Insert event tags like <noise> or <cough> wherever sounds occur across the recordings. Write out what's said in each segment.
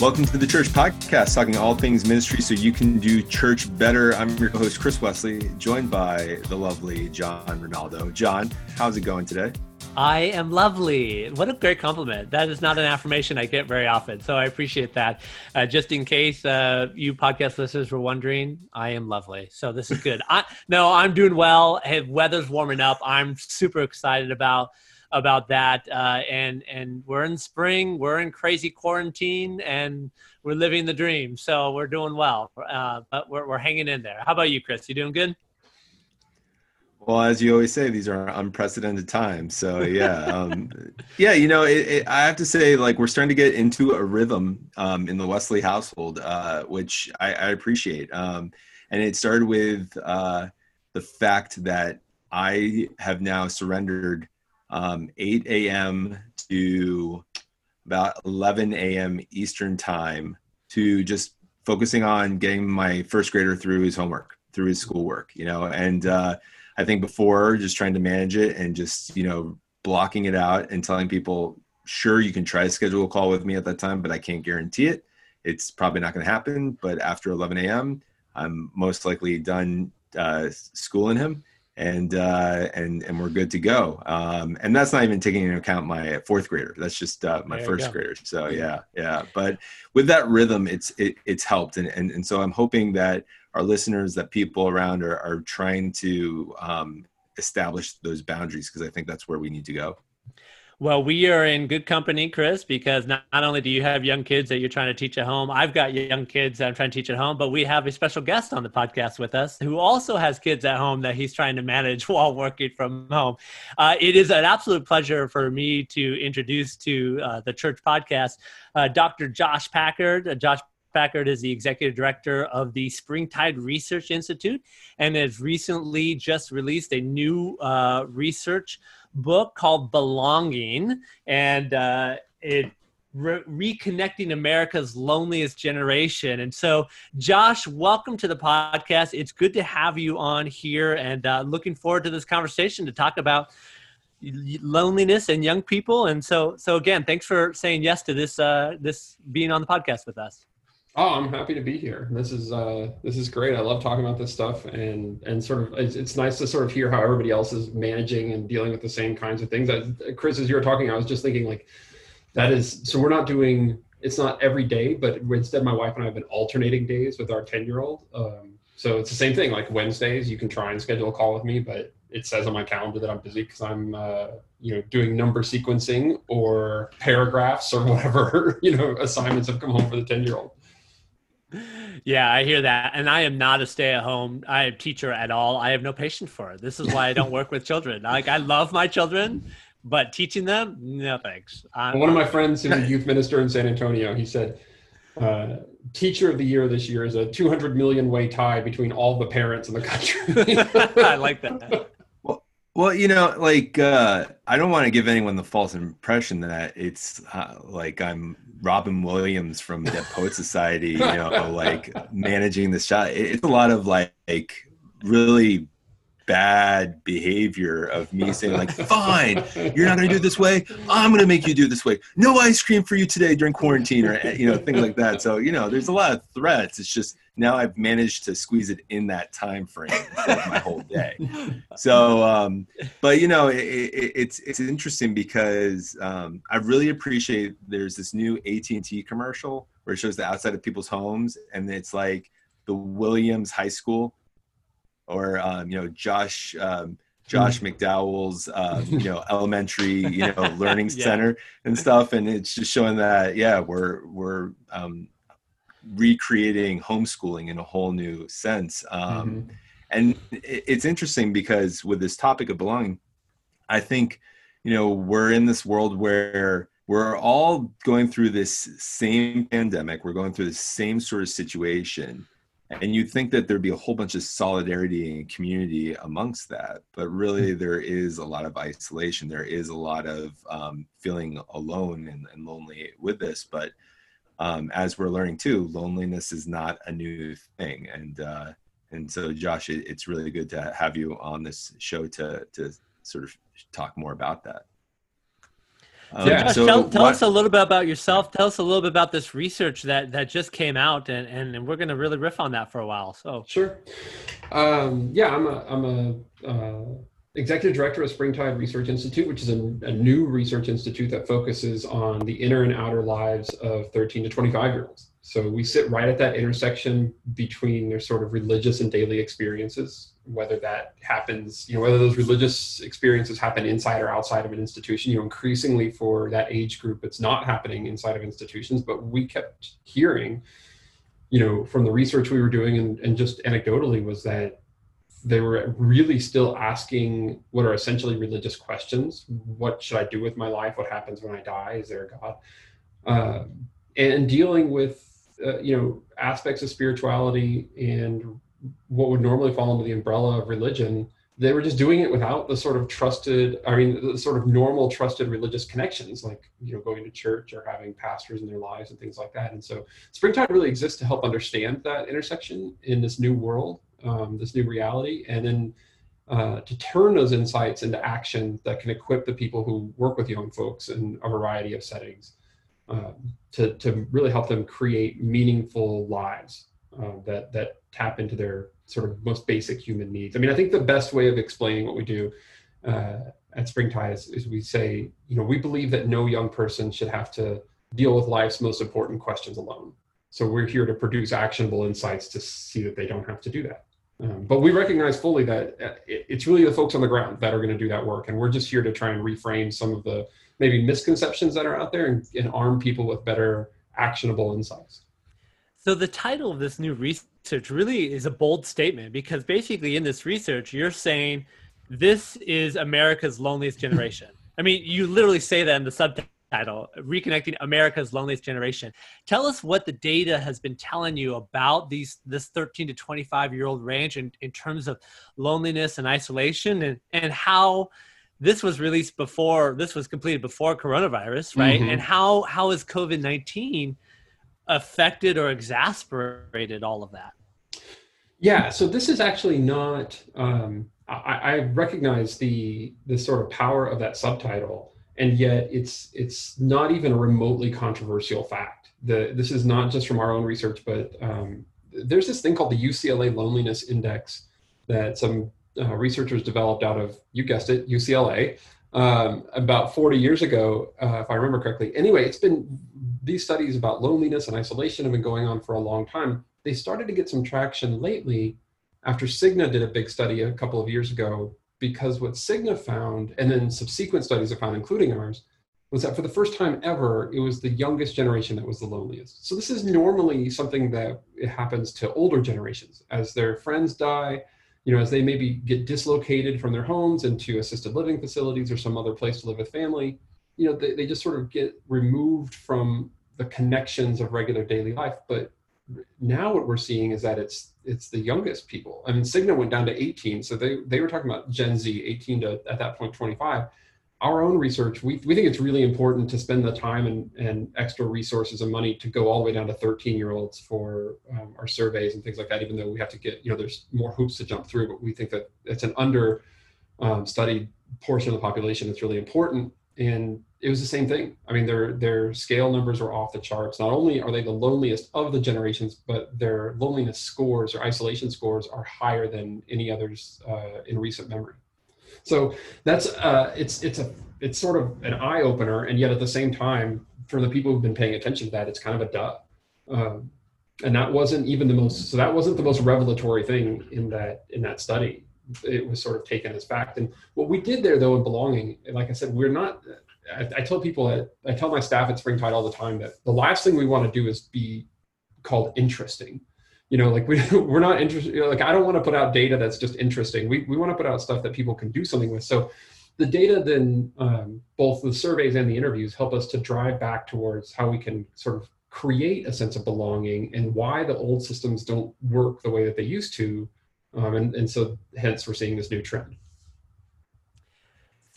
Welcome to the Church Podcast, talking all things ministry so you can do church better. I'm your host, Chris Wesley, joined by the lovely John Ronaldo. John, how's it going today? I am lovely. What a great compliment. That is not an affirmation I get very often. So I appreciate that. Uh, just in case uh, you podcast listeners were wondering, I am lovely. So this is good. I, no, I'm doing well. Hey, weather's warming up. I'm super excited about about that. Uh, and and we're in spring, we're in crazy quarantine, and we're living the dream. So we're doing well, uh, but we're we're hanging in there. How about you, Chris? You doing good? Well, as you always say, these are unprecedented times. So yeah, um, yeah, you know, it, it, I have to say, like, we're starting to get into a rhythm um, in the Wesley household, uh, which I, I appreciate. Um, and it started with uh, the fact that I have now surrendered um, 8 a.m. to about 11 a.m. Eastern time to just focusing on getting my first grader through his homework, through his schoolwork, you know, and uh, I think before just trying to manage it and just, you know, blocking it out and telling people, sure, you can try to schedule a call with me at that time, but I can't guarantee it. It's probably not going to happen. But after 11 a.m., I'm most likely done uh, schooling him and uh, and and we're good to go. Um, and that's not even taking into account my fourth grader. That's just uh, my first grader. So yeah, yeah. But with that rhythm, it's it, it's helped, and, and and so I'm hoping that our listeners, that people around are are trying to um, establish those boundaries because I think that's where we need to go. Well, we are in good company, Chris, because not, not only do you have young kids that you're trying to teach at home, I've got young kids that I'm trying to teach at home, but we have a special guest on the podcast with us who also has kids at home that he's trying to manage <laughs> while working from home. Uh, it is an absolute pleasure for me to introduce to uh, the church podcast uh, Dr. Josh Packard. Uh, Josh Packard is the executive director of the Springtide Research Institute and has recently just released a new uh, research book called Belonging, and uh, it re- reconnecting America's loneliest generation. And so, Josh, welcome to the podcast. It's good to have you on here, and uh, looking forward to this conversation to talk about loneliness and young people. And so, so again, thanks for saying yes to this uh, this being on the podcast with us. Oh, I'm happy to be here. This is uh, this is great. I love talking about this stuff, and and sort of it's, it's nice to sort of hear how everybody else is managing and dealing with the same kinds of things. That Chris, as you were talking, I was just thinking like that is so we're not doing it's not every day, but instead my wife and I have been alternating days with our ten year old. Um, so it's the same thing. Like Wednesdays, you can try and schedule a call with me, but it says on my calendar that I'm busy because I'm uh, you know doing number sequencing or paragraphs or <laughs> whatever you know assignments have come home for the ten year old yeah, I hear that. And I am not a stay at home I am teacher at all. I have no patience for it. This is why I don't work with children. Like I love my children, but teaching them, no thanks. I'm, One of my friends who's a youth minister in San Antonio, he said, uh, teacher of the year this year is a 200 million way tie between all the parents in the country. <laughs> I like that. Well, you know, like uh, I don't want to give anyone the false impression that it's uh, like I'm Robin Williams from Dead Poet Society, you know, like <laughs> managing the shot. It's a lot of like really bad behavior of me <laughs> saying like, fine, you're not going to do it this way. I'm going to make you do it this way. No ice cream for you today during quarantine or, you know, things like that. So, you know, there's a lot of threats. It's just, now I've managed to squeeze it in that time frame of my whole day. So, um, but you know, it, it, it's it's interesting because um, I really appreciate there's this new AT and T commercial where it shows the outside of people's homes, and it's like the Williams High School, or um, you know, Josh. Um, <laughs> Josh McDowell's, uh, you know, elementary, you know, <laughs> learning yeah. center and stuff, and it's just showing that, yeah, we're we're um, recreating homeschooling in a whole new sense. Um, mm-hmm. And it's interesting because with this topic of belonging, I think, you know, we're in this world where we're all going through this same pandemic, we're going through the same sort of situation. And you'd think that there'd be a whole bunch of solidarity and community amongst that, but really mm-hmm. there is a lot of isolation. There is a lot of um, feeling alone and, and lonely with this. But um, as we're learning too, loneliness is not a new thing. And uh, and so, Josh, it, it's really good to have you on this show to to sort of talk more about that. Um, yeah. so tell, tell us a little bit about yourself. Tell us a little bit about this research that that just came out, and and, and we're going to really riff on that for a while. So sure. Um, yeah, I'm a I'm a uh, executive director of Springtide Research Institute, which is a, a, new research institute that focuses on the inner and outer lives of 13 to 25 year olds. So we sit right at that intersection between their sort of religious and daily experiences, whether that happens, you know, whether those religious experiences happen inside or outside of an institution. You know, increasingly for that age group, it's not happening inside of institutions, but we kept hearing, you know, from the research we were doing and, and just anecdotally was that they were really still asking what are essentially religious questions. What should I do with my life? What happens when I die? Is there a God? Uh, and dealing with uh, you know aspects of spirituality and what would normally fall under the umbrella of religion they were just doing it without the sort of trusted i mean the sort of normal trusted religious connections like you know going to church or having pastors in their lives and things like that. And so springtide really exists to help understand that intersection in this new world um, this new reality, and then uh, to turn those insights into action that can equip the people who work with young folks in a variety of settings um, to, to really help them create meaningful lives uh, that, that tap into their sort of most basic human needs. I mean, I think the best way of explaining what we do uh, at Springtide is, is we say, you know, we believe that no young person should have to deal with life's most important questions alone. So we're here to produce actionable insights to see that they don't have to do that. Um, but we recognize fully that uh, it's really the folks on the ground that are going to do that work. And we're just here to try and reframe some of the maybe misconceptions that are out there and, and arm people with better actionable insights. So the title of this new research really is a bold statement because basically in this research, you're saying this is America's loneliest generation. I mean, you literally say that in the subtitle reconnecting america's loneliest generation tell us what the data has been telling you about these this 13 to 25 year old range in, in terms of loneliness and isolation and and how this was released before this was completed before coronavirus right mm-hmm. and how how has covid-19 affected or exasperated all of that yeah so this is actually not um, I, I recognize the the sort of power of that subtitle and yet it's it's not even a remotely controversial fact. The this is not just from our own research, but um, there's this thing called the UCLA Loneliness Index that some uh, researchers developed out of you guessed it UCLA um, about 40 years ago, uh, if I remember correctly. Anyway, it's been these studies about loneliness and isolation have been going on for a long time. They started to get some traction lately after Cigna did a big study a couple of years ago because what Cigna found, and then subsequent studies have found, including ours, was that for the first time ever, it was the youngest generation that was the loneliest. So this is normally something that happens to older generations as their friends die, you know, as they maybe get dislocated from their homes into assisted living facilities or some other place to live with family, you know, they, they just sort of get removed from the connections of regular daily life. But now what we're seeing is that it's it's the youngest people. I mean, Cigna went down to 18, so they they were talking about Gen Z, 18 to at that point 25. Our own research, we, we think it's really important to spend the time and, and extra resources and money to go all the way down to 13 year olds for um, our surveys and things like that. Even though we have to get, you know, there's more hoops to jump through, but we think that it's an under um, studied portion of the population that's really important. And it was the same thing. I mean, their their scale numbers were off the charts. Not only are they the loneliest of the generations, but their loneliness scores or isolation scores are higher than any others uh, in recent memory. So that's uh, it's it's a it's sort of an eye opener, and yet at the same time, for the people who've been paying attention to that, it's kind of a duh. Um, and that wasn't even the most so that wasn't the most revelatory thing in that in that study it was sort of taken as fact and what we did there though in belonging like i said we're not I, I tell people that I tell my staff at Springtide all the time that the last thing we want to do is be called interesting. You know, like we <laughs> we're not interested. You know, like I don't want to put out data that's just interesting. We we want to put out stuff that people can do something with. So the data then um, both the surveys and the interviews help us to drive back towards how we can sort of create a sense of belonging and why the old systems don't work the way that they used to um, and, and so hence we're seeing this new trend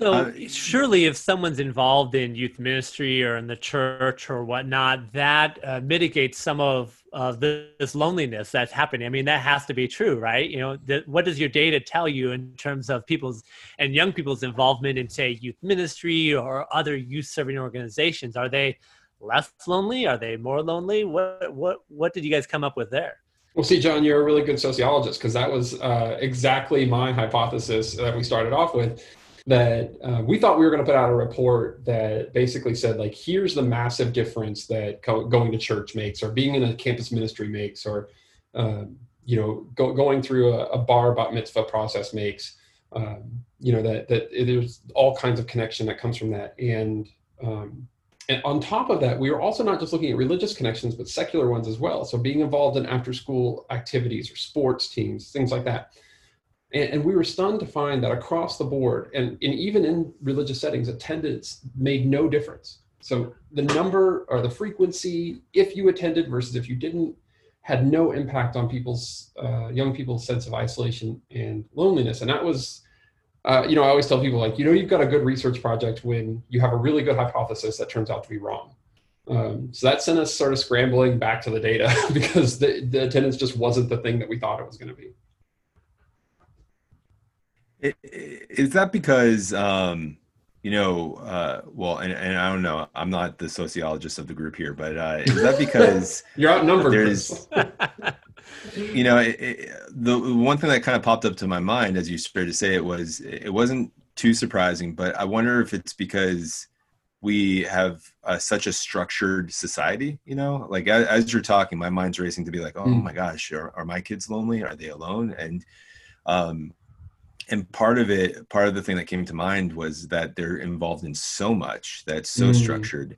So uh, surely, if someone's involved in youth ministry or in the church or whatnot, that uh, mitigates some of of this loneliness that's happening. I mean, that has to be true, right? You know, th- what does your data tell you in terms of people's and young people's involvement in, say, youth ministry or other youth serving organizations? Are they less lonely? Are they more lonely? What what what did you guys come up with there? Well, see, John, you're a really good sociologist because that was uh, exactly my hypothesis that we started off with that uh, we thought we were going to put out a report that basically said like here's the massive difference that co- going to church makes or being in a campus ministry makes or um, you know go, going through a, a, bar bat mitzvah process makes um, you know that that there's all kinds of connection that comes from that. And um, and on top of that we are also not just looking at religious connections but secular ones as well. So being involved in after school activities or sports teams things like that and, we were stunned to find that across the board, and, and even in religious settings, attendance made no difference. So the number or the frequency, if you attended versus if you didn't, had no impact on people's uh, young people's sense of isolation and loneliness. And that was, uh, you know, I always tell people like, you know, you've got a good research project when you have a really good hypothesis that turns out to be wrong. Um, so that sent us sort of scrambling back to the data <laughs> because the, the attendance just wasn't the thing that we thought it was going to be. Is that because, um, you know, uh, well, and, and I don't know, I'm not the sociologist of the group here, but uh, is that because <laughs> you're outnumbered? There's, <laughs> you know, it, it, the one thing that kind of popped up to my mind as you started to say it was it wasn't too surprising, but I wonder if it's because we have uh, such a structured society you know like as, as, you're talking my mind's racing to be like oh mm. my gosh are, are my kids lonely are they alone and um and part of it part of the thing that came to mind was that they're involved in so much that's so mm. structured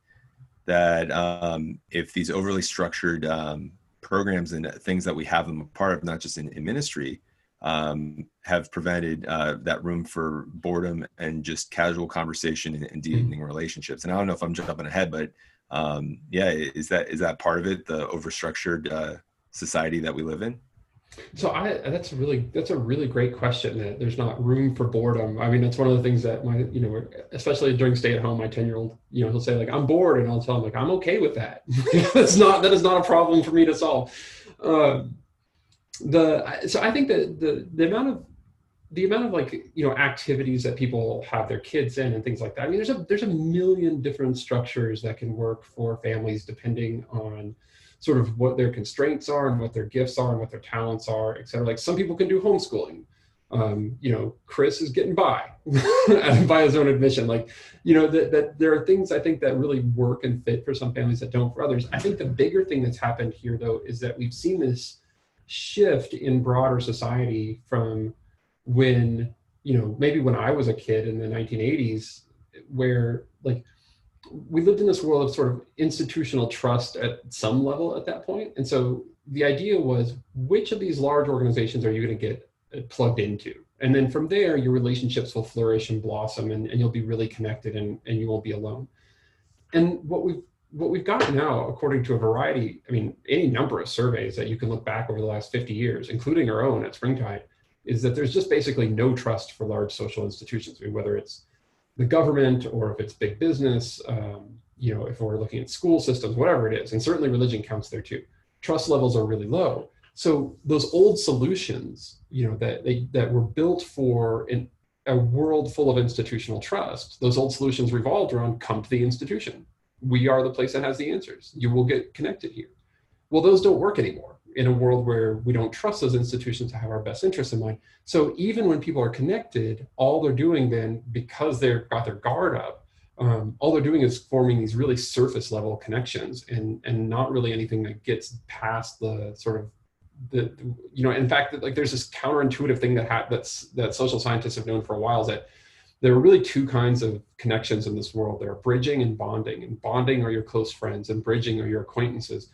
that um, if these overly structured um, programs and things that we have them a part of not just in, in ministry um, have prevented uh, that room for boredom and just casual conversation and, and mm. deepening mm. relationships and i don't know if i'm jumping ahead but um, yeah is that is that part of it the overstructured uh, society that we live in so I that's a really that's a really great question. That there's not room for boredom. I mean, that's one of the things that my you know, especially during stay at home, my ten year old you know he'll say like I'm bored, and I'll tell him like I'm okay with that. <laughs> that's not that is not a problem for me to solve. Um, the so I think that the the amount of the amount of like you know activities that people have their kids in and things like that. I mean, there's a there's a million different structures that can work for families depending on sort of what their constraints are and what their gifts are and what their talents are, et cetera. Like some people can do homeschooling. Um, you know, Chris is getting by <laughs> by his own admission. Like, you know, that, that there are things I think that really work and fit for some families that don't for others. I think the bigger thing that's happened here, though, is that we've seen this shift in broader society from when, you know, maybe when I was a kid in the 1980s, where like we lived in this world of sort of institutional trust at some level at that point. And so the idea was which of these large organizations are you going to get uh, plugged into? And then from there, your relationships will flourish and blossom and, and you'll be really connected and, and you won't be alone. And what we've what we've got now, according to a variety, I mean, any number of surveys that you can look back over the last 50 years, including our own at Springtide, is that there's just basically no trust for large social institutions. I mean, whether it's the government or if it's big business, um, you know, if we're looking at school systems, whatever it is, and certainly religion counts there too. Trust levels are really low. So those old solutions, you know, that they, that were built for an, a world full of institutional trust, those old solutions revolved around come to the institution. We are the place that has the answers. You will get connected here. Well, those don't work anymore in a world where we don't trust those institutions to have our best interests in mind. So even when people are connected, all they're doing then, because they've got their guard up, um, all they're doing is forming these really surface level connections and and not really anything that gets past the sort of the you know in fact like there's this counterintuitive thing that ha- that's that social scientists have known for a while is that there are really two kinds of connections in this world there are bridging and bonding and bonding are your close friends and bridging are your acquaintances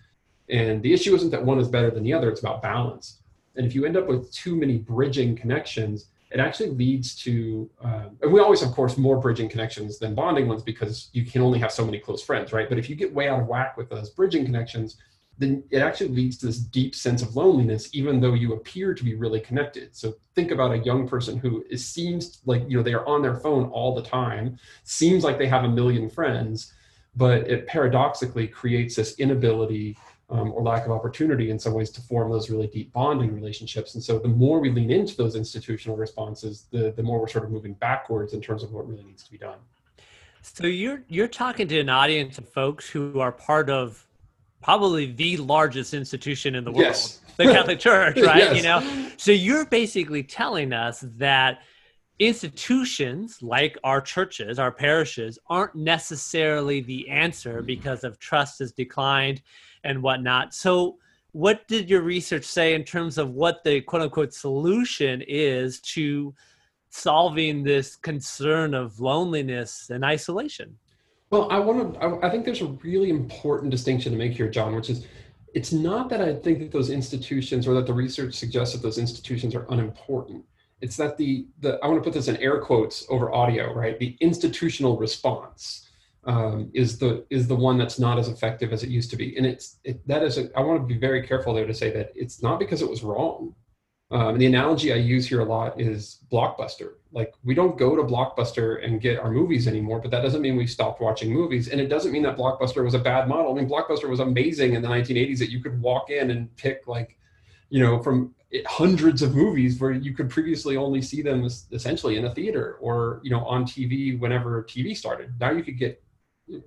and the issue isn't that one is better than the other, it's about balance. And if you end up with too many bridging connections, it actually leads to, um, and we always, of course, more bridging connections than bonding ones because you can only have so many close friends, right? But if you get way out of whack with those bridging connections, then it actually leads to this deep sense of loneliness, even though you appear to be really connected. So think about a young person who is, seems like you know they are on their phone all the time, seems like they have a million friends, but it paradoxically creates this inability um, or lack of opportunity in some ways to form those really deep bonding relationships. And so the more we lean into those institutional responses, the, the more we're sort of moving backwards in terms of what really needs to be done. So you're you're talking to an audience of folks who are part of probably the largest institution in the world, yes. the Catholic Church, <laughs> right? yes. You know, so you're basically telling us that institutions like our churches, our parishes, aren't necessarily the answer mm-hmm. because of trust has declined and whatnot. So, what did your research say in terms of what the quote unquote solution is to solving this concern of loneliness and isolation? Well, I want to, I think there's a really important distinction to make here, John, which is it's not that I think that those institutions or that the research suggests that those institutions are unimportant. It's that the, the I want to put this in air quotes over audio, right? The institutional response um, is the is the one that's not as effective as it used to be, and it's it, that is a, I want to be very careful there to say that it's not because it was wrong. Um, and the analogy I use here a lot is Blockbuster. Like we don't go to Blockbuster and get our movies anymore, but that doesn't mean we stopped watching movies. And it doesn't mean that Blockbuster was a bad model. I mean, Blockbuster was amazing in the 1980s that you could walk in and pick like, you know, from hundreds of movies where you could previously only see them essentially in a theater or, you know, on TV whenever TV started. Now you could get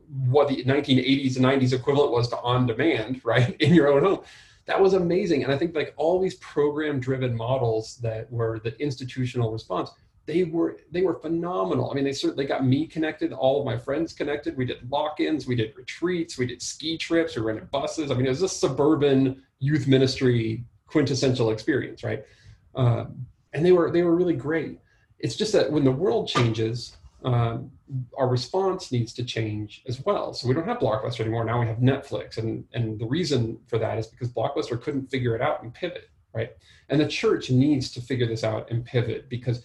what the 1980s and 90s equivalent was to on demand, <laughs> right, in your own home that was amazing. And I think like all these program driven models that were the institutional response, they were they were phenomenal. I mean, they certainly got me connected, all of my friends connected. We did lock-ins, we did retreats, we did ski trips, we rented buses. I mean, it was a suburban youth ministry quintessential experience, right? Um, and they were they were really great. It's just that when the world changes, um, our response needs to change as well. So we don't have Blockbuster anymore. Now we have Netflix. And, and the reason for that is because Blockbuster couldn't figure it out and pivot, right? And the church needs to figure this out and pivot because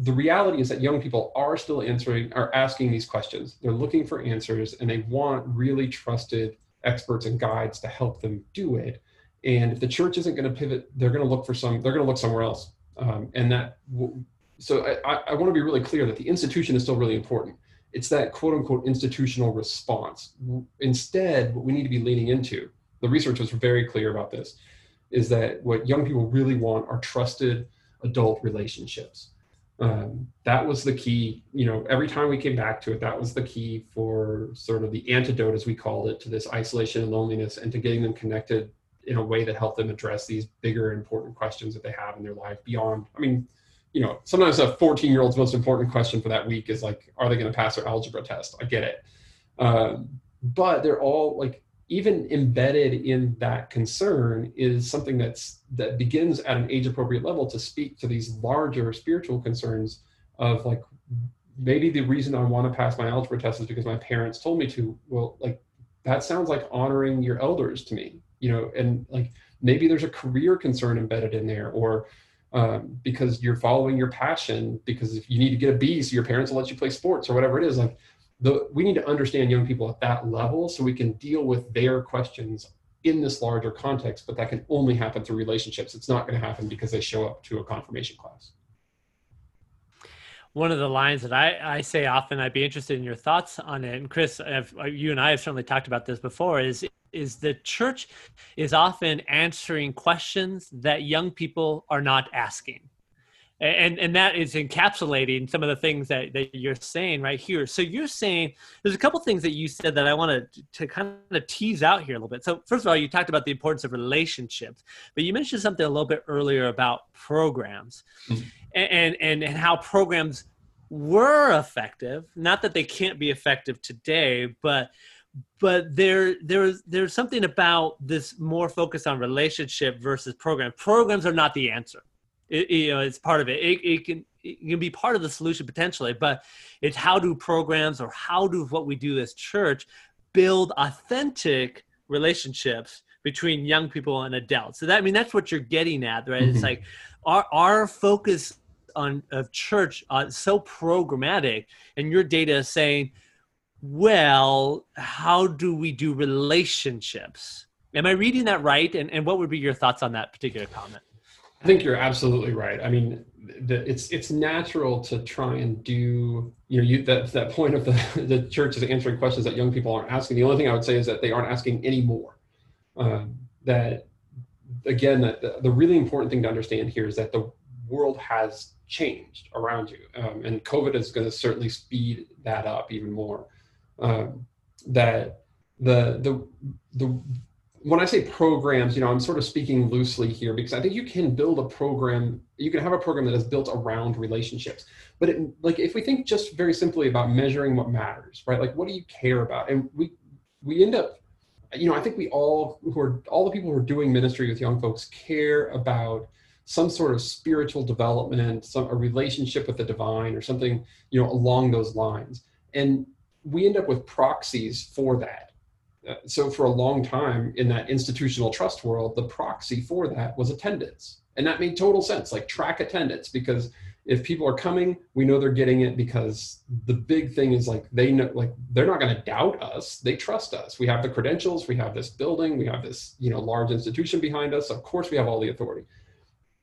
the reality is that young people are still answering, are asking these questions. They're looking for answers and they want really trusted experts and guides to help them do it. And if the church isn't going to pivot, they're going to look for some, they're going to look somewhere else. Um, and that so I, I want to be really clear that the institution is still really important. It's that quote unquote institutional response. Instead, what we need to be leaning into, the research was very clear about this, is that what young people really want are trusted adult relationships. Um, that was the key, you know, every time we came back to it, that was the key for sort of the antidote, as we called it, to this isolation and loneliness and to getting them connected in a way that helped them address these bigger important questions that they have in their life beyond, I mean, you know, sometimes a 14 year old's most important question for that week is like, are they going to pass their algebra test? I get it. Um, but they're all like, even embedded in that concern is something that's that begins at an age appropriate level to speak to these larger spiritual concerns of like maybe the reason I want to pass my algebra test is because my parents told me to. Well, like that sounds like honoring your elders to me, you know, and like maybe there's a career concern embedded in there or um, because you're following your passion because if you need to get a B so your parents will let you play sports or whatever it is like the we need to understand young people at that level so we can deal with their questions in this larger context but that can only happen through relationships. It's not going to happen because they show up to a confirmation class one of the lines that I, I say often i'd be interested in your thoughts on it. And chris uh, you and i have certainly talked about this before is is the church is often answering questions that young people are not asking and and that is encapsulating some of the things that, that you're saying right here. So you're saying there's a couple things that you said that i want to to kind of tease out here a little bit. So first of all you talked about the importance of relationships but you mentioned something a little bit earlier about programs mm-hmm. and, and and how programs were effective. Not that they can't be effective today but but there there's there's something about this more focus on relationship versus program. Programs are not the answer it, you know it's part of it. it it can it can be part of the solution potentially but it's how do programs or how do what we do as church build authentic relationships between young people and adults so that i mean that's what you're getting at right mm-hmm. it's like our our focus on of church uh, so programmatic and your data is saying well, how do we do relationships Am I reading that right? And, and what would be your thoughts on that particular comment? I think you're absolutely right. I mean, the, it's it's natural to try and do you know you that that point of the <laughs> the church is answering questions that young people aren't asking. The only thing I would say is that they aren't asking anymore. Um, that again, that the, the, really important thing to understand here is that the world has changed around you, um, and COVID is going to certainly speed that up even more. Um, that the the the when I say programs, you know, I'm sort of speaking loosely here because I think you can build a program, you can have a program that is built around relationships. But it, like if we think just very simply about measuring what matters, right? Like what do you care about? And we we end up, you know, I think we all who are all the people who are doing ministry with young folks care about some sort of spiritual development, some a relationship with the divine or something, you know, along those lines. And we end up with proxies for that Uh, so for a long time in that institutional trust world, the proxy for that was attendance. And that made total sense, like track attendance, because if people are coming, we know they're getting it because the big thing is like they know like they're not going to doubt us. They trust us. We have the credentials, we have this building, we have this, you know, large institution behind us. Of course we have all the authority.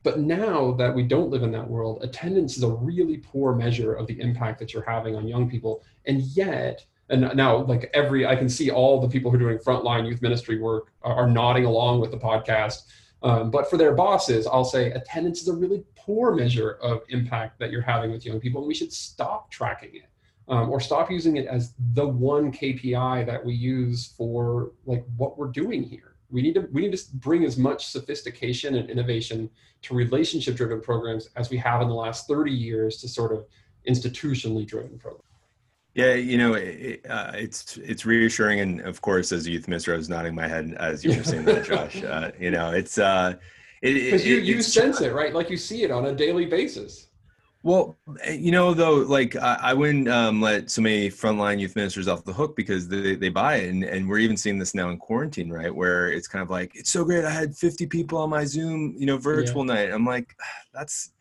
But now that we don't live in that world, attendance is a really poor measure of the impact that you're having on young people. And yet and now like every i can see all the people who are doing frontline youth ministry work are, are nodding along with the podcast. Um, but for their bosses i'll say attendance is a really poor measure of impact that you're having with young people and we should stop tracking it um, or stop using it as the one kpi that we use for like what we're doing here. We need to we need to bring as much sophistication and innovation to relationship driven programs as we have in the last 30 years to sort of institutionally driven programs yeah, you know, it, uh, it's it's reassuring, and of course, as a youth minister, I was nodding my head as you were saying that, <laughs> Josh. Uh, you know, it's uh, because you you sense it, right? Like you see it on a daily basis. Well, eh, you know, though, like I, I wouldn't um, let so many frontline youth ministers off the hook because they, they buy it. And, and we're even seeing this now in quarantine, right? Where it's kind of like, it's so great. I had 50 people on my Zoom, you know, virtual yeah. night. I'm like, that's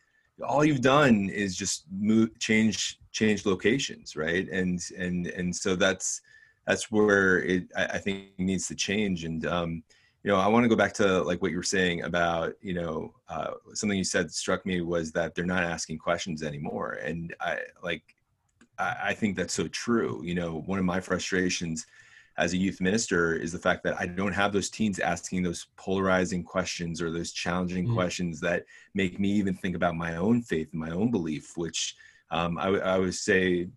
all you've done is just move, change change locations right? And and and so that's that's where it i, think needs to change. And um you know i want to go back to like what you were saying about you know uh, something you said struck me was that they're not asking questions anymore. And i like I, I think that's so true. You know one of my frustrations as a youth minister is the fact that I don't have those teens asking those polarizing questions or those challenging mm-hmm. questions that make me even think about my own faith and my own belief, which um, I, I, would say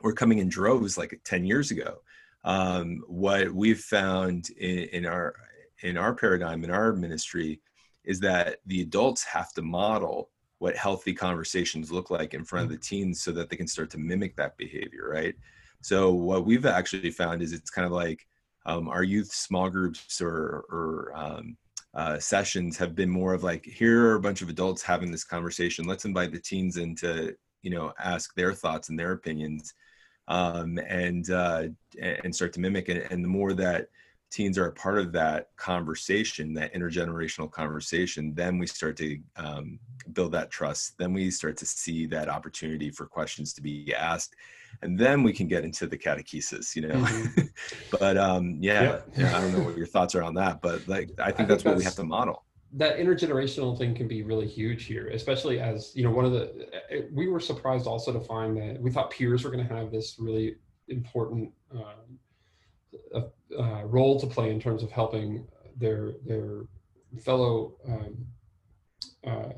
were coming in droves like 10 years ago. Um, what we've found in, in our in our paradigm in our ministry is that the adults have to model what healthy conversations look like in front of the teens so that they can start to mimic that behavior right so what we've actually found is it's kind of like um, our youth small groups or, or um, uh, sessions have been more of like here are a bunch of adults having this conversation. Let's invite the teens in to you know ask their thoughts and their opinions um, and uh, and start to mimic it. And the more that teens are a part of that conversation that intergenerational conversation then we start to um, build that trust then we start to see that opportunity for questions to be asked and then we can get into the catechesis you know mm-hmm. <laughs> but um yeah, yeah. yeah, i don't know what your thoughts are on that but like i think, I think that's, what we have to model that intergenerational thing can be really huge here especially as you know one of the we were surprised also to find that we thought peers were going to have this really important um, uh, role to play in terms of helping their their fellow um, uh,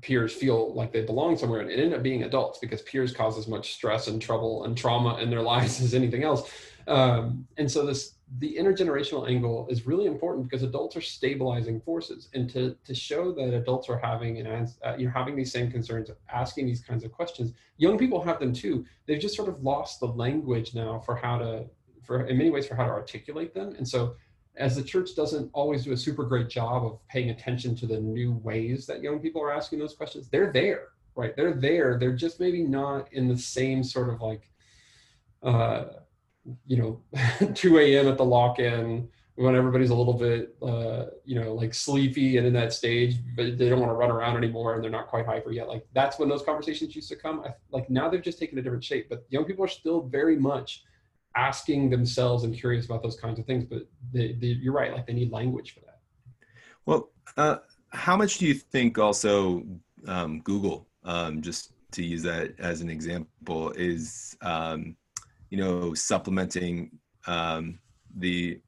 peers feel like they belong somewhere and it ended up being adults because peers cause as much stress and trouble and trauma in their <laughs> lives as anything else. Um, and so this the intergenerational angle is really important because adults are stabilizing forces. And to, to show that adults are having and uh, you're having these same concerns asking these kinds of questions young people have them too. They've just sort of lost the language now for how to for in many ways for how to articulate them. And so as the church doesn't always do a super great job of paying attention to the new ways that young people are asking those questions they're there right? They're there. They're just maybe not in the same sort of like uh you know <laughs> 2 a.m at the lock-in when everybody's a little bit uh you know like sleepy and in that stage but they don't want to run around anymore and they're not quite hyper yet. Like that's when those conversations used to come. I, like now they've just taken a different shape but young people are still very much asking themselves and curious about those kinds of things. But they, they, you're right, like they need language for that. Well, uh, how much do you think also um, Google, um, just to use that as an example, is um, you know supplementing um, the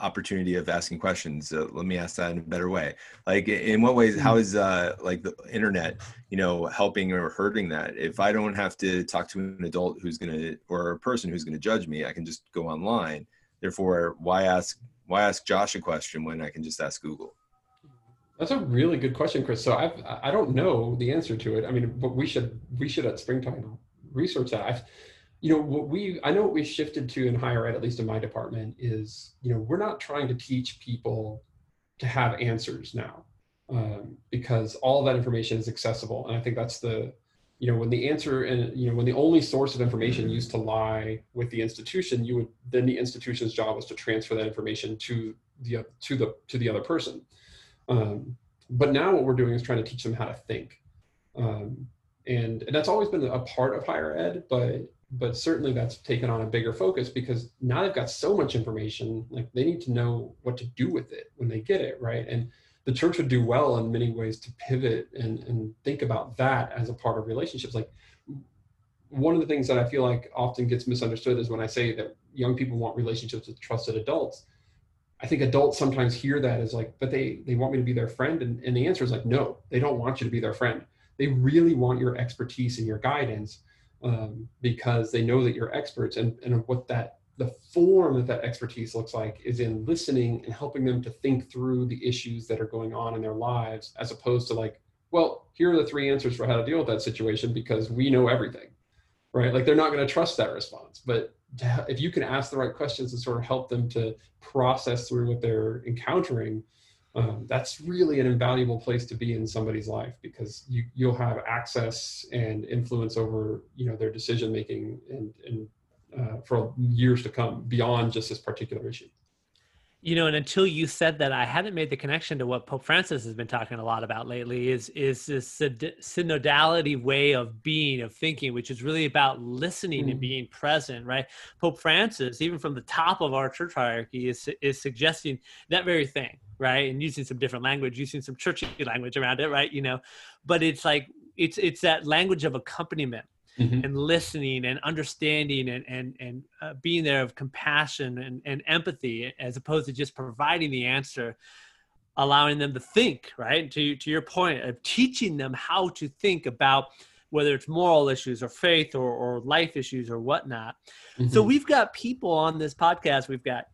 opportunity of asking questions uh, let me ask that in a better way. Like in what ways how is uh like the internet you know helping or hurting that? If i don't have to talk to an adult who's gonna or a person who's gonna judge me i can just go online. Therefore why ask why ask josh a question when i can just ask google? That's a really good question chris. So i've i don't know the answer to it. I mean but we should we should at Springtide research that. I've, you know what we i know what we shifted to in higher ed at least in my department is you know we're not trying to teach people to have answers now um, because all that information is accessible. And i think that's the you know when the answer and you know when the only source of information used to lie with the institution you would then the institution's job was to transfer that information to the to the to the other person. Um, but now what we're doing is trying to teach them how to think. Um, and, and that's always been a part of higher ed but but certainly that's taken on a bigger focus because now they've got so much information like they need to know what to do with it when they get it right? And the church would do well in many ways to pivot and, and think about that as a part of relationships. Like one of the things that i feel like often gets misunderstood is when i say that young people want relationships with trusted adults. I think adults sometimes hear that as like but they they want me to be their friend and, and the answer is like no they don't want you to be their friend. They really want your expertise and your guidance um, because they know that you're experts and, and what that the form that that expertise looks like is in listening and helping them to think through the issues that are going on in their lives as opposed to like well here are the three answers for how to deal with that situation because we know everything right? Like they're not going to trust that response. But if you can ask the right questions and sort of help them to process through what they're encountering um, that's really an invaluable place to be in somebody's life because you you'll have access and influence over you know their decision making and and uh, for years to come beyond just this particular issue. You know and until you said that i hadn't made the connection to what pope francis has been talking a lot about lately is is this synodality way of being of thinking which is really about listening mm. and being present right? Pope francis even from the top of our church hierarchy is is suggesting that very thing right? And using some different language using some churchy language around it right? You know but it's like it's it's that language of accompaniment mm-hmm. and listening and understanding and and and uh, being there of compassion and, and empathy as opposed to just providing the answer allowing them to think right? To to your point of teaching them how to think about whether it's moral issues or faith or, or life issues or whatnot. Mm-hmm. so we've got people on this podcast. We've got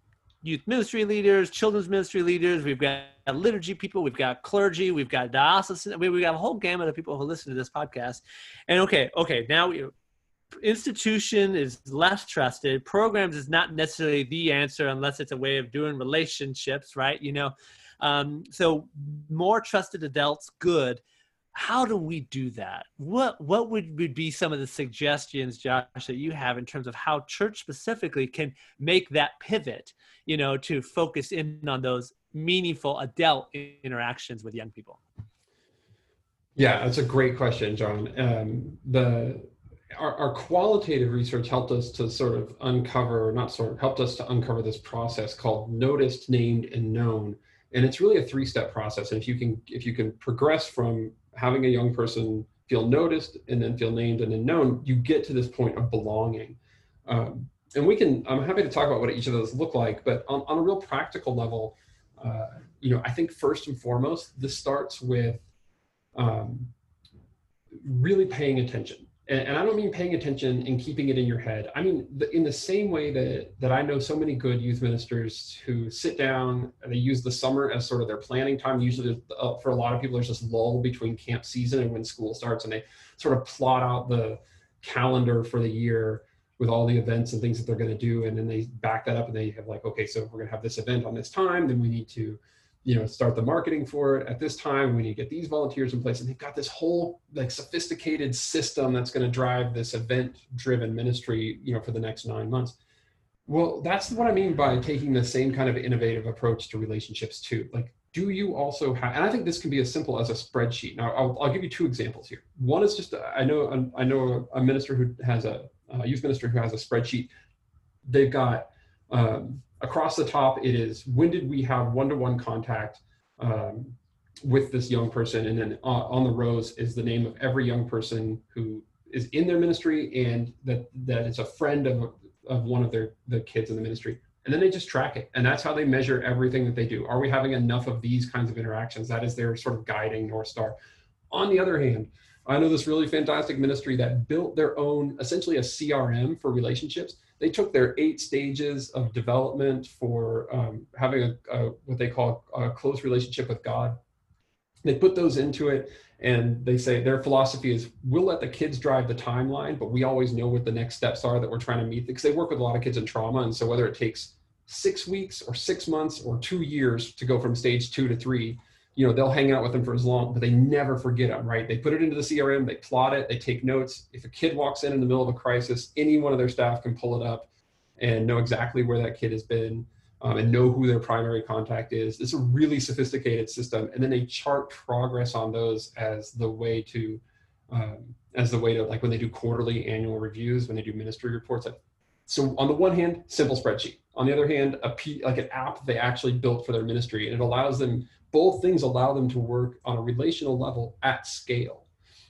youth ministry leaders, children's ministry leaders. We've got liturgy people. We've got clergy. We've got diocesan. We've got a whole gamut of people who listen to this podcast. And okay, okay, now we, institution is less trusted. Programs is not necessarily the answer unless it's a way of doing relationships, right? You know, um, so more trusted adults, good. How do we do that? What what would, would be some of the suggestions, Josh, that you have in terms of how church specifically can make that pivot? you know, to focus in on those meaningful adult interactions with young people? Yeah, that's a great question, John. Um, the our, our, qualitative research helped us to sort of uncover, not sort of, helped us to uncover this process called noticed, named, and known. And it's really a three-step process. And if you can, if you can progress from having a young person feel noticed and then feel named and then known, you get to this point of belonging. Um, and we can i'm happy to talk about what each of those look like but on, on a real practical level uh, you know i think first and foremost this starts with um, really paying attention and, and, i don't mean paying attention and keeping it in your head. I mean in the same way that that i know so many good youth ministers who sit down and they use the summer as sort of their planning time. Usually uh, for a lot of people there's this lull between camp season and when school starts and they sort of plot out the calendar for the year with all the events and things that they're going to do and then they back that up and they have like okay so we're going to have this event on this time then we need to you know start the marketing for it. At this time we need to get these volunteers in place and they've got this whole like sophisticated system that's going to drive this event driven ministry you know for the next nine months well that's what i mean by taking the same kind of innovative approach to relationships too. Like do you also have and i think this can be as simple as a spreadsheet. Now i'll, I'll give you two examples here. One is just i know i know a minister who has a uh, youth minister who has a spreadsheet. They've got um, across the top it is when did we have one-to-one contact um, with this young person? And then uh, on the rows is the name of every young person who is in their ministry and that that is a friend of, of one of their the kids in the ministry. And then they just track it. And that's how they measure everything that they do. Are we having enough of these kinds of interactions? That is their sort of guiding north star. On the other hand i know this really fantastic ministry that built their own essentially a crm for relationships they took their eight stages of development for um, having a, a, what they call a close relationship with god. They put those into it and they say their philosophy is we'll let the kids drive the timeline but we always know what the next steps are that we're trying to meet because they work with a lot of kids in trauma and so whether it takes six weeks or six months or two years to go from stage two to three you know they'll hang out with them for as long but they never forget them right they put it into the crm they plot it they take notes if a kid walks in in the middle of a crisis any one of their staff can pull it up and know exactly where that kid has been um, and know who their primary contact is. It's a really sophisticated system, and then they chart progress on those as the way to, um, as the way to like when they do quarterly annual reviews, when they do ministry reports. So on the one hand, simple spreadsheet. On the other hand, a P, like an app they actually built for their ministry, and it allows them. Both things allow them to work on a relational level at scale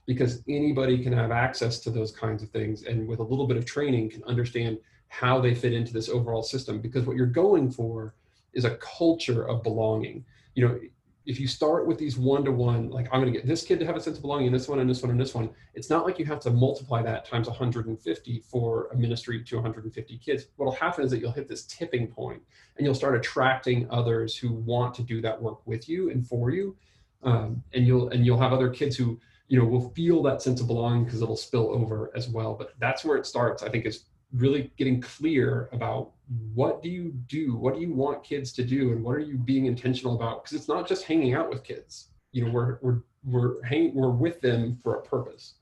because anybody can have access to those kinds of things and with a little bit of training can understand how they fit into this overall system because what you're going for is a culture of belonging you know if you start with these one-to-one like i'm going to get this kid to have a sense of belonging and this one and this one and this one it's not like you have to multiply that times 150 for a ministry to 150 kids. What'll happen is that you'll hit this tipping point and you'll start attracting others who want to do that work with you and for you um, and you'll and you'll have other kids who you know will feel that sense of belonging because it'll spill over as well. But that's where it starts i think is really getting clear about what do you do? What do you want kids to do? And what are you being intentional about? Because it's not just hanging out with kids. You know we're we're we're hanging we're with them for a purpose.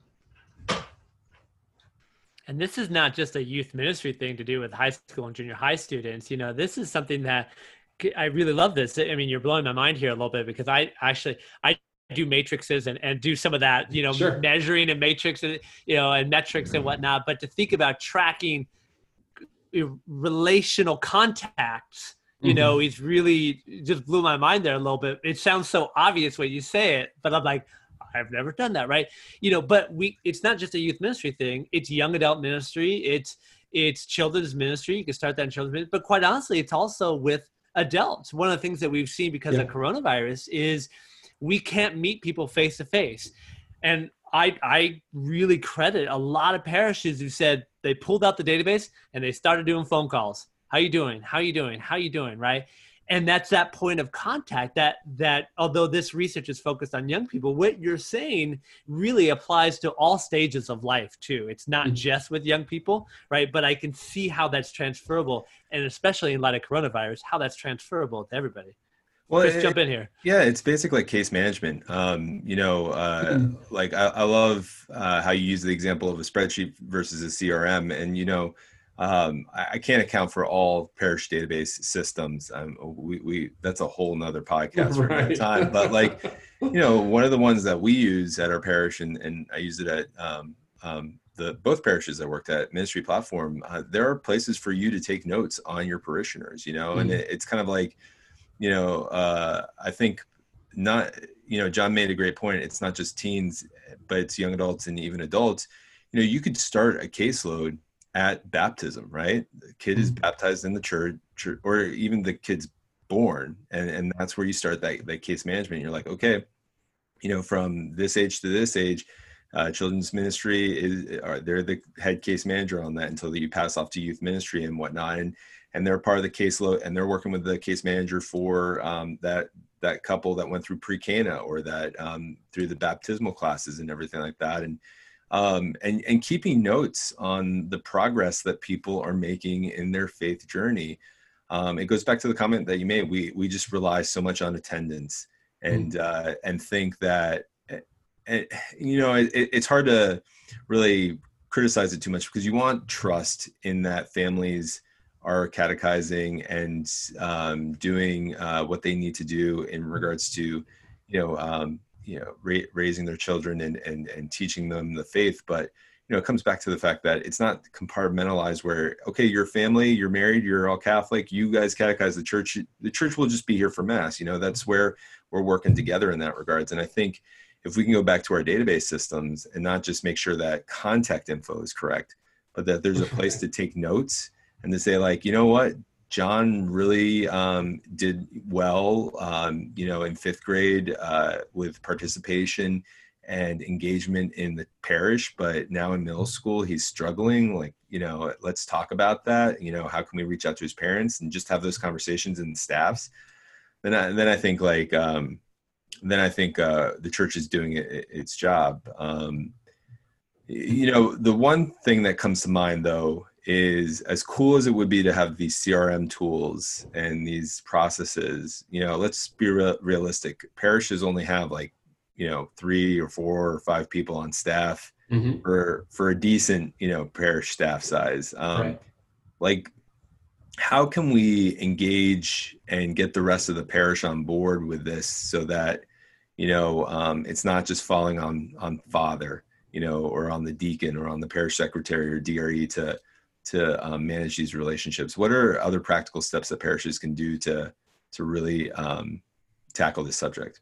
And this is not just a youth ministry thing to do with high school and junior high students. You know this is something that i really love this. I mean you're blowing my mind here a little bit because i actually i do matrices and, and do some of that, you know, sure. measuring and matrix, and, you know, and metrics and whatnot. But to think about tracking relational contacts, you mm-hmm. know, is really just blew my mind there a little bit. It sounds so obvious when you say it, but I'm like, I've never done that, right? You know, but we it's not just a youth ministry thing, it's young adult ministry, it's it's children's ministry. You can start that in children's ministry, but quite honestly, it's also with adults. One of the things that we've seen because yeah. of coronavirus is we can't meet people face to face. And I, I really credit a lot of parishes who said they pulled out the database and they started doing phone calls. How you doing? How you doing? How you doing? Right. And that's that point of contact that that although this research is focused on young people, what you're saying really applies to all stages of life too. It's not mm-hmm. just with young people, right? But I can see how that's transferable, and especially in light of coronavirus, how that's transferable to everybody. Well, Just jump in here. Yeah, it's basically like case management. Um, you know, uh, mm. like I, I love uh, how you use the example of a spreadsheet versus a CRM, and you know, um, I, I, can't account for all parish database systems. Um, we, we that's a whole nother podcast for right. another time. But like, you know, one of the ones that we use at our parish, and, and I use it at um, um, the both parishes I worked at ministry platform. Uh, there are places for you to take notes on your parishioners. You know, mm. and it, it's kind of like you know, uh, I think not, you know, John made a great point. It's not just teens, but it's young adults and even adults. You know, you could start a caseload at baptism, right? The kid is mm-hmm. baptized in the church, or even the kid's born, and and that's where you start that that case management. You're like, okay, you know, from this age to this age, uh, children's ministry is are they're the head case manager on that until you pass off to youth ministry and whatnot and and they're part of the caseload and they're working with the case manager for um, that that couple that went through pre-cana or that um, through the baptismal classes and everything like that and um, and and keeping notes on the progress that people are making in their faith journey um, it goes back to the comment that you made we we just rely so much on attendance and mm. uh, and think that and, eh, eh, you know it, it's hard to really criticize it too much because you want trust in that families are catechizing and um, doing uh, what they need to do in regards to, you know, um, you know, ra- raising their children and, and and teaching them the faith. But you know it comes back to the fact that it's not compartmentalized where okay your family you're married you're all catholic you guys catechize the church the church will just be here for mass. You know that's where we're working together in that regards. And i think if we can go back to our database systems and not just make sure that contact info is correct but that there's a <laughs> place to take notes and to say like you know what? John really um, did well um, you know in fifth grade uh, with participation and engagement in the parish but now in middle school he's struggling like you know let's talk about that. You know how can we reach out to his parents and just have those conversations and staffs? Then I, then I think like um, then I think uh, the church is doing it, its job. Um, you know, the one thing that comes to mind though is as cool as it would be to have these CRM tools and these processes. You know, let's be re- realistic. Parishes only have like you know three or four or five people on staff mm-hmm. for for a decent you know parish staff size. Um, right. Like how can we engage and get the rest of the parish on board with this so that you know um, it's not just falling on on father you know or on the deacon or on the parish secretary or dre to to um, manage these relationships what are other practical steps that parishes can do to to really um, tackle this subject?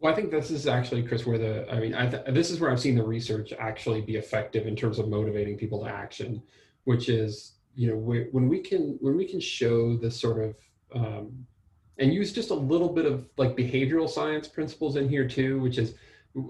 Well i think this is actually chris where the i mean I th- this is where i've seen the research actually be effective in terms of motivating people to action which is you know when we can when we can show this sort of um, and use just a little bit of like behavioral science principles in here too which is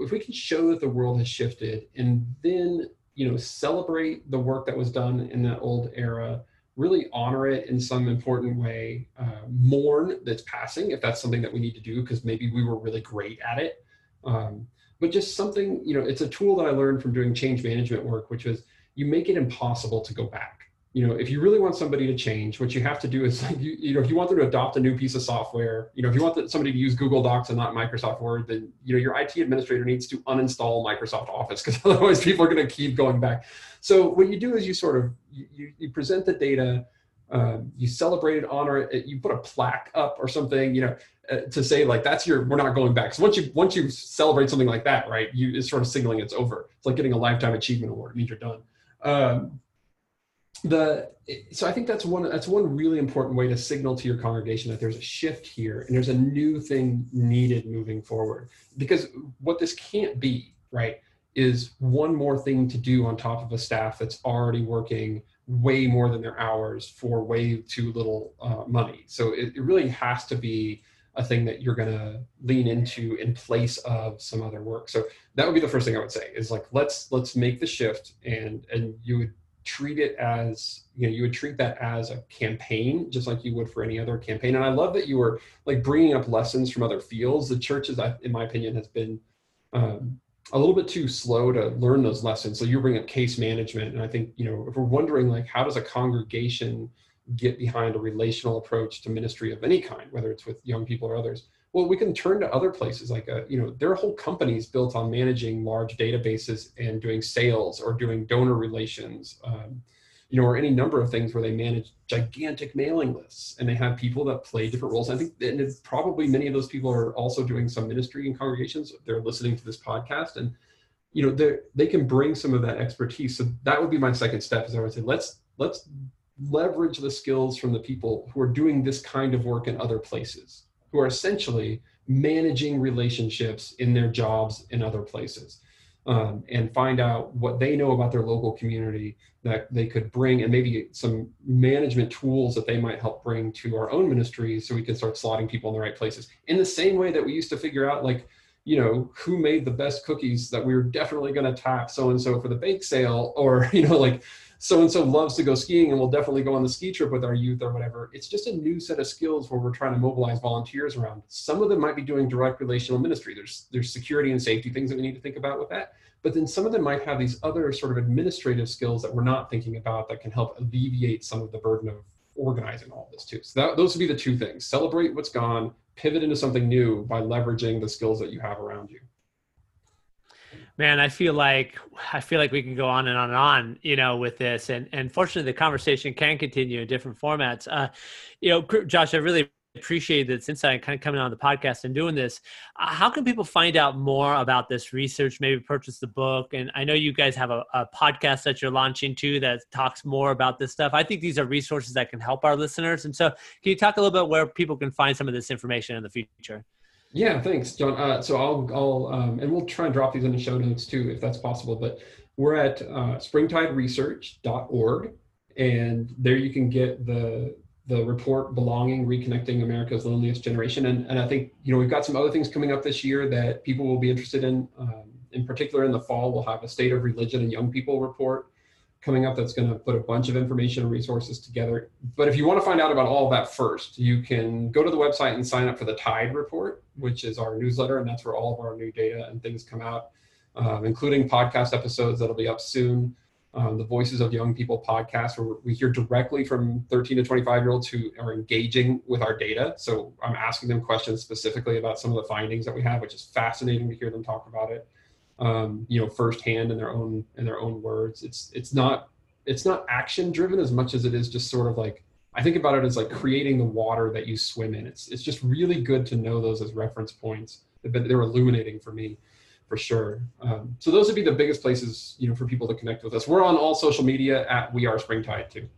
if we can show that the world has shifted and then you know celebrate the work that was done in that old era really honor it in some important way uh, mourn that's passing if that's something that we need to do because maybe we were really great at it. Um, but just something you know it's a tool that i learned from doing change management work which was you make it impossible to go back you know, if you really want somebody to change, what you have to do is like, <laughs> you, you know, if you want them to adopt a new piece of software, you know, if you want somebody to use Google Docs and not Microsoft Word, then, you know, your IT administrator needs to uninstall Microsoft Office because <laughs> otherwise people are going to keep going back. So what you do is you sort of, you, you present the data, um, you celebrate it, honor it, you put a plaque up or something, you know, uh, to say like, that's your, we're not going back. So once you, once you celebrate something like that, right, you, it's sort of signaling it's over. It's like getting a lifetime achievement award. It means you're done. Um, the so i think that's one that's one really important way to signal to your congregation that there's a shift here and there's a new thing needed moving forward. Because what this can't be right is one more thing to do on top of a staff that's already working way more than their hours for way too little uh, money. So it, it really has to be a thing that you're going to lean into in place of some other work. So that would be the first thing i would say is like let's let's make the shift and and you would treat it as you know you would treat that as a campaign just like you would for any other campaign. And i love that you were like bringing up lessons from other fields. The churches in my opinion has been um, a little bit too slow to learn those lessons. So you bring up case management and i think you know if we're wondering like how does a congregation get behind a relational approach to ministry of any kind whether it's with young people or others well we can turn to other places like a, uh, you know there are whole companies built on managing large databases and doing sales or doing donor relations um, you know or any number of things where they manage gigantic mailing lists. And they have people that play different roles. I think and it's probably many of those people are also doing some ministry in congregations. They're listening to this podcast and you know they they can bring some of that expertise. So that would be my second step is i would say let's let's leverage the skills from the people who are doing this kind of work in other places who are essentially managing relationships in their jobs in other places um, and find out what they know about their local community that they could bring and maybe some management tools that they might help bring to our own ministry so we can start slotting people in the right places. In the same way that we used to figure out like you know who made the best cookies that we were definitely going to tap so and so for the bake sale or <laughs> you know like so and so loves to go skiing and we'll definitely go on the ski trip with our youth or whatever. It's just a new set of skills where we're trying to mobilize volunteers around. Some of them might be doing direct relational ministry. There's there's security and safety things that we need to think about with that. But then some of them might have these other sort of administrative skills that we're not thinking about that can help alleviate some of the burden of organizing all this too. So that, those would be the two things. Celebrate what's gone, pivot into something new by leveraging the skills that you have around you man i feel like i feel like we can go on and on and on you know with this and and fortunately the conversation can continue in different formats uh you know josh i really appreciate this insight kind of coming on the podcast and doing this. Uh, how can people find out more about this research, maybe purchase the book? And I know you guys have a, a podcast that you're launching too that talks more about this stuff. I think these are resources that can help our listeners. And so, can you talk a little bit where people can find some of this information in the future? Yeah, thanks, John. Uh, so I'll, I'll, um, and we'll try and drop these in the show notes too, if that's possible. But we're at uh, springtideresearch.org, and there you can get the the report belonging reconnecting america's loneliest generation and, and i think you know we've got some other things coming up this year that people will be interested in um, in particular in the fall we'll have a state of religion and young people report coming up that's going to put a bunch of information and resources together. But if you want to find out about all that first you can go to the website and sign up for the tide report which is our newsletter and that's where all of our new data and things come out um, including podcast episodes that'll be up soon. Um, the Voices of Young People podcast, where we hear directly from 13 to 25 year olds who are engaging with our data. So I'm asking them questions specifically about some of the findings that we have, which is fascinating to hear them talk about it, um, you know, firsthand in their own in their own words. It's it's not it's not action driven as much as it is just sort of like I think about it as like creating the water that you swim in. It's it's just really good to know those as reference points. But they're illuminating for me for sure. Um, so those would be the biggest places, you know, for people to connect with us. We're on all social media at We Are Springtide too.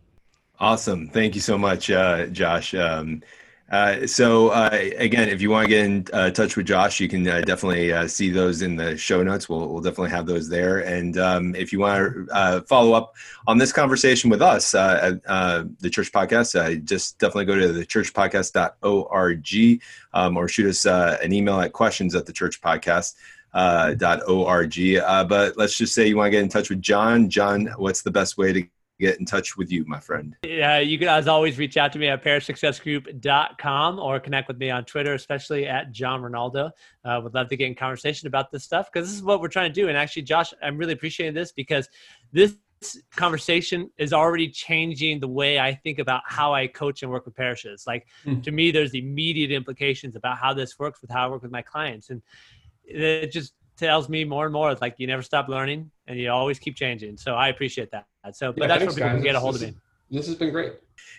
Awesome. Thank you so much, uh, Josh. Um, uh, so uh, again, if you want to get in uh, touch with Josh, you can uh, definitely uh, see those in the show notes. We'll, we'll definitely have those there. And um, if you want to follow up on this conversation with us at the Church Podcast, just definitely go to the churchpodcast.org um, or shoot us an email at questions at the Church Podcast uh, .org. But let's just say you want to get in touch with John. John, what's the best way to get in touch with you, my friend? Yeah, you can, as always, reach out to me at parishsuccessgroup.com or connect with me on Twitter, especially at John Ronaldo. Uh, would love to get in conversation about this stuff because this is what we're trying to do. And actually, Josh, I'm really appreciating this because this conversation is already changing the way I think about how I coach and work with parishes. Like mm. to me, there's immediate implications about how this works with how I work with my clients. And it just tells me more and more it's like you never stop learning and you always keep changing. So I appreciate that. So, but yeah, that's thanks, where people guys. can get a hold this, of me. This has been great.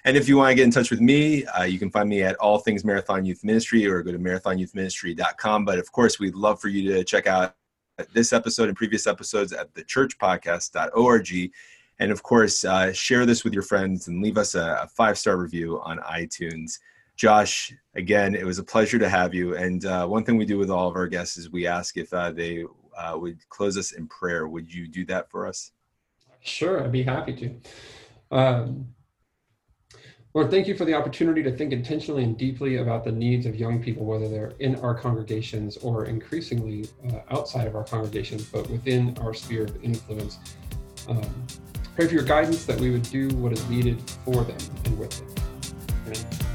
And if you want to get in touch with me, uh, you can find me at All Things Marathon Youth Ministry or go to marathonyouthministry.com. But of course, we'd love for you to check out this episode and previous episodes at thechurchpodcast.org. And of course, uh, share this with your friends and leave us a, a five star review on iTunes. Josh, again, it was a pleasure to have you. And uh, one thing we do with all of our guests is we ask if uh, they uh, would close us in prayer. Would you do that for us? Sure, I'd be happy to. Um, Lord, thank you for the opportunity to think intentionally and deeply about the needs of young people, whether they're in our congregations or increasingly uh, outside of our congregations, but within our sphere of influence. Um, pray for your guidance that we would do what is needed for them and with them. Amen.